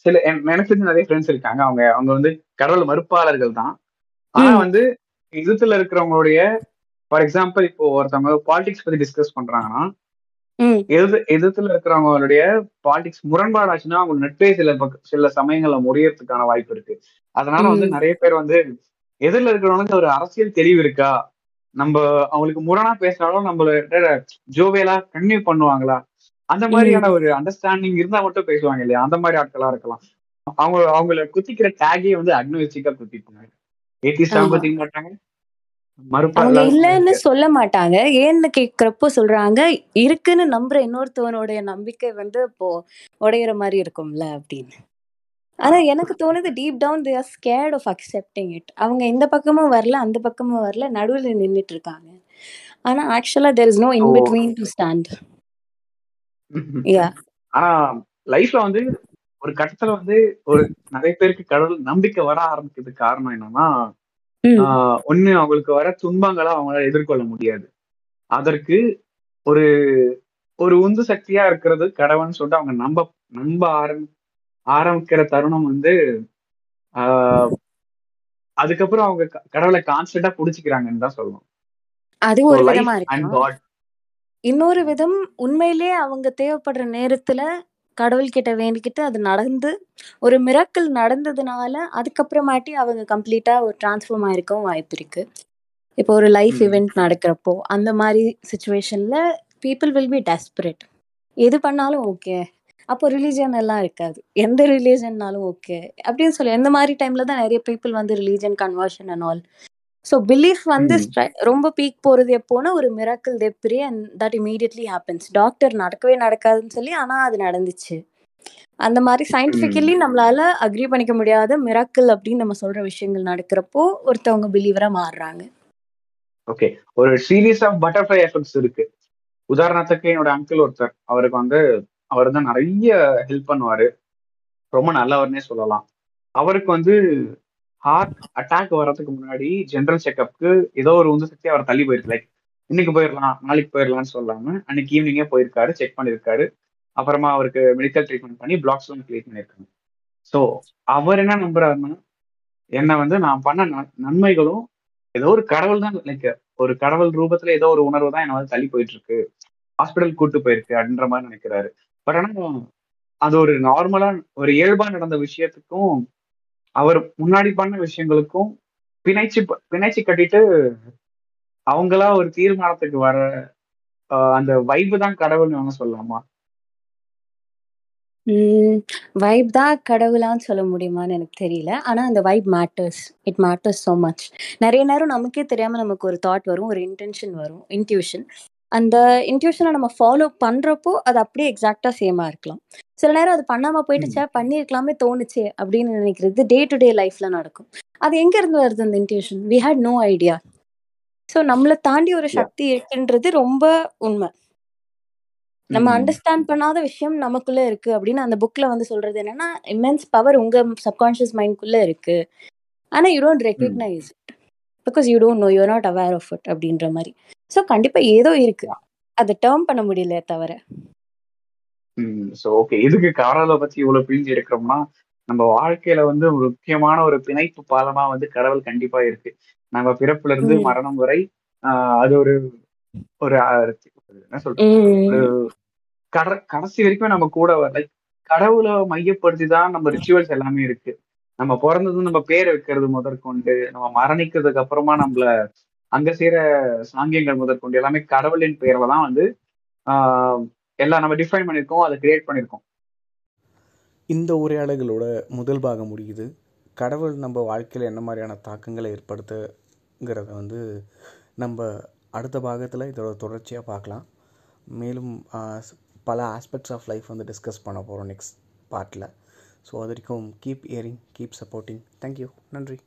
சில என் எனக்கு தெரிஞ்ச நெறைய ஃப்ரெண்ட்ஸ் இருக்காங்க. அவங்க அவங்க வந்து கடவுள் மறுப்பாளர்கள் தான். ஆனா. வந்து எதிர்த்துல இருக்கிறவங்களுடைய ஃபார் எக்ஸாம்பிள் இப்போ ஒருத்தவங்க பாலிடிக்ஸ் பத்தி டிஸ்கஸ் பண்றாங்கன்னா எது எதிர்த்துல இருக்கிறவங்களுடைய பாலிடிக்ஸ் முரண்பாடாச்சுன்னா அவங்க நட்பே சில சில சமயங்கள்ல முறியறதுக்கான வாய்ப்பு இருக்கு அதனால வந்து. நிறைய பேர் வந்து எதிரில் இருக்கிறவங்களுக்கு ஒரு அரசியல் தெளிவு இருக்கா நம்ம அவங்களுக்கு முரணா பேசினாலும் நம்மள ஜோவேலா கன்வியூ பண்ணுவாங்களா அந்த மாதிரியான ஒரு அண்டர்ஸ்டாண்டிங் இருந்தா மட்டும் பேசுவாங்க இல்லையா? அந்த மாதிரி ஆட்களா இருக்கலாம். அவங்க அவங்கள குத்திக்கிற டேகே வந்து அக்னோசிக்கா குத்திப்பாங்க. ஏத்திஸ்டா ஆமா. பத்திக்க மாட்டாங்க அவங்க இல்லைன்னு சொல்ல மாட்டாங்க. ஏன்னு கேக்குறப்போ சொல்றாங்க இருக்குன்னு நம்புற இன்னொருத்தவனுடைய நம்பிக்கை வந்து இப்போ உடையிற மாதிரி இருக்கும்ல அப்படின்னு. ஆனா எனக்கு தோணுது deep down they are scared of accepting it அவங்க இந்த பக்கமும் வரல அந்த பக்கமும் வரல நடுவுல நின்னுட்டு இருக்காங்க. ஆனா ஆக்சுவலா there is no in. Between to stand ஆனா லைஃப்ல வந்து ஒரு கட்டத்துல வந்து ஒரு நிறைய பேருக்கு கடவுள் நம்பிக்கை வர ஆரம்பிக்கிறதுக்கு காரணம் என்னன்னா ஒண்ணு அவங்களுக்கு வர துன்பங்களை அவங்களால எதிர்கொள்ள முடியாது. அதற்கு ஒரு ஒரு உந்து சக்தியா இருக்கிறது கடவுள்னு சொல்லிட்டு அவங்க நம்ப நம்ப ஆரம் ஆரம்பிக்கிற தருணம் வந்து ஆஹ் அதுக்கப்புறம் அவங்க கடவுளை கான்ஸ்டன்டா புடிச்சுக்கிறாங்கன்னு தான் சொல்லணும். அது ஒரு விதமா God. இன்னொரு விதம் உண்மையிலேயே அவங்க தேவைப்படுற நேரத்துல கடவுள்கிட்ட வேண்டிக்கிட்டு அது நடந்து ஒரு மிராக்கிள் நடந்ததுனால அதுக்கப்புறமாட்டி அவங்க கம்ப்ளீட்டா ஒரு டிரான்ஸ்ஃபார்ம் ஆயிருக்கவும் வாய்ப்பு இருக்கு. இப்போ ஒரு லைஃப். இவெண்ட் நடக்கிறப்போ அந்த மாதிரி சுச்சுவேஷன்ல பீப்புள் வில் பி டெஸ்பரேட் எது பண்ணாலும் ஓகே அப்போ ரிலீஜன் எல்லாம் இருக்காது. எந்த ரிலீஜன்னாலும் ஓகே அப்படின்னு சொல்லி எந்த மாதிரி டைம்ல தான் நிறைய பீப்புள் வந்து religion conversion and all so belief வந்து ரொம்ப பீக் போறது எப்போனா ஒரு miracle தெப்ரி and that immediately happens doctor நடக்கவே நடக்காதுன்னு சொல்லி ஆனா அது நடந்துச்சு. அந்த மாதிரி சயின்டிஃபிக்கலி நம்மளால அக்ரி பண்ணிக்க முடியாத மிராக்கிள் அப்படின்னு நம்ம சொல்ற விஷயங்கள் நடக்கிறப்போ ஒருத்தவங்க பிலீவரா மாறுறாங்க. ஓகே ஒரு சீரீஸ் ஆஃப் பட்டர்ஃப்ளை எஃபெக்ட்ஸ் இருக்கு. உதாரணத்துக்கு என்னோட அங்கிள் ஒருத்தர் அவருக்கு வந்து அவர் தான் நிறைய ஹெல்ப் பண்ணுவாரு. ரொம்ப நல்லவர்னே சொல்லலாம். அவருக்கு வந்து ஹார்ட் அட்டாக் வர்றதுக்கு முன்னாடி ஜென்ரல் செக்அப்க்கு ஏதோ ஒரு உந்து சக்தி அவர் தள்ளி போயிருக்கு லைக் இன்னைக்கு போயிடலாம் நாளைக்கு போயிடலாம்னு சொல்லாம அன்னைக்கு ஈவினிங்கே போயிருக்காரு செக் பண்ணியிருக்காரு. அப்புறமா அவருக்கு மெடிக்கல் ட்ரீட்மெண்ட் பண்ணி பிளாக்ஸ் எல்லாம் கிளியர் பண்ணியிருக்காங்க. ஸோ அவர் என்ன நம்புறாருன்னா என்ன வந்து நான் பண்ண நன்மைகளும் ஏதோ ஒரு கடவுள் தான் லைக் ஒரு கடவுள் ரூபத்துல ஏதோ ஒரு உணர்வு தான் என்ன வந்து தள்ளி போயிட்டு இருக்கு ஹாஸ்பிட்டல் கூட்டு போயிருக்கு அப்படின்ற மாதிரி நினைக்கிறாரு. பட் ஆனா அது ஒரு நார்மலா ஒரு இயல்பா நடந்த விஷயத்துக்கும் அவர் முன்னாடி பண்ண விஷயங்களுக்கும் பிணைச்சு ப- பிணைச்சு கட்டிட்டு அவங்களா ஒரு தீர்மானத்துக்கு வர அந்த வைப்பு தான் கடவுள்னு வேணா சொல்லலாமா? வைப் தான் கடவுளான்னு சொல்ல முடியுமான்னு எனக்கு தெரியல. ஆனா அந்த vibe matters it matters so much நிறைய நேரம் நமக்கே தெரியாம நமக்கு ஒரு தாட் வரும் ஒரு இன்டென்ஷன் வரும் இன்ட்யூஷன் அந்த இன்ட்யூஷனை நம்ம ஃபாலோ பண்றப்போ அது அப்படியே எக்ஸாக்டா சேமா இருக்கலாம் சில நேரம் அது பண்ணாம போயிட்டு. சே பண்ணியிருக்கலாமே தோணுச்சே அப்படின்னு நினைக்கிறது டே டு டே லைஃப்ல நடக்கும் அது எங்க இருந்து வருது அந்த intuition we had no idea so நம்மளை தாண்டி ஒரு. சக்தி இருக்குன்றது ரொம்ப உண்மை நம்ம. அண்டர்ஸ்டாண்ட் பண்ணாத விஷயம் நமக்குள்ள இருக்கு அப்படின்னு அந்த புக்ல வந்து சொல்றது என்னன்னா இமென்ஸ் பவர் உங்க சப்கான்ஷியஸ் மைண்ட்குள்ள இருக்கு ஆனா you don't. Recognize it because you don't know you're not aware of it அப்படின்ற மாதிரி ஸோ கண்டிப்பா ஏதோ இருக்கு. அதை டேர்ம் பண்ண முடியல தவிர. ஸோ ஓகே இதுக்கு கடவுளை பத்தி இவ்வளவு பிரிஞ்சு இருக்கிறோம்னா நம்ம வாழ்க்கையில வந்து ஒரு முக்கியமான ஒரு பிணைப்பு பாலமா வந்து கடவுள் கண்டிப்பா இருக்கு. நம்ம பிறப்புல இருந்து. மரணம் வரை அது ஒரு ஒரு என்ன சொல்றது? கடைசி வரைக்கும் நம்ம கூட லைக் கடவுளை மையப்படுத்தி தான் நம்ம ரிச்சுவல்ஸ் எல்லாமே இருக்கு. நம்ம பிறந்தது நம்ம பேர் வைக்கிறது முதற்கொண்டு நம்ம மரணிக்கிறதுக்கு அப்புறமா நம்மள அங்க செய்யற சாங்கியங்கள் முதற்கொண்டு எல்லாமே கடவுளின் பெயர்ல தான் வந்து எல்லாம் நம்ம டிஃபைன் பண்ணியிருக்கோம் அதை கிரியேட் பண்ணியிருக்கோம் இந்த உரையாடல்களோட முதல் பாகம் முடியுது. கடவுள் நம்ம வாழ்க்கையில் என்ன மாதிரியான தாக்கங்களை ஏற்படுத்துங்கிறத வந்து நம்ம அடுத்த பாகத்தில் இதோட தொடர்ச்சியாக பார்க்கலாம். மேலும் பல ஆஸ்பெக்ட்ஸ் ஆஃப் லைஃப் வந்து டிஸ்கஸ் பண்ண போகிறோம் நெக்ஸ்ட் பார்ட்டில் ஸோ அது வரைக்கும் keep hearing keep supporting thank you நன்றி.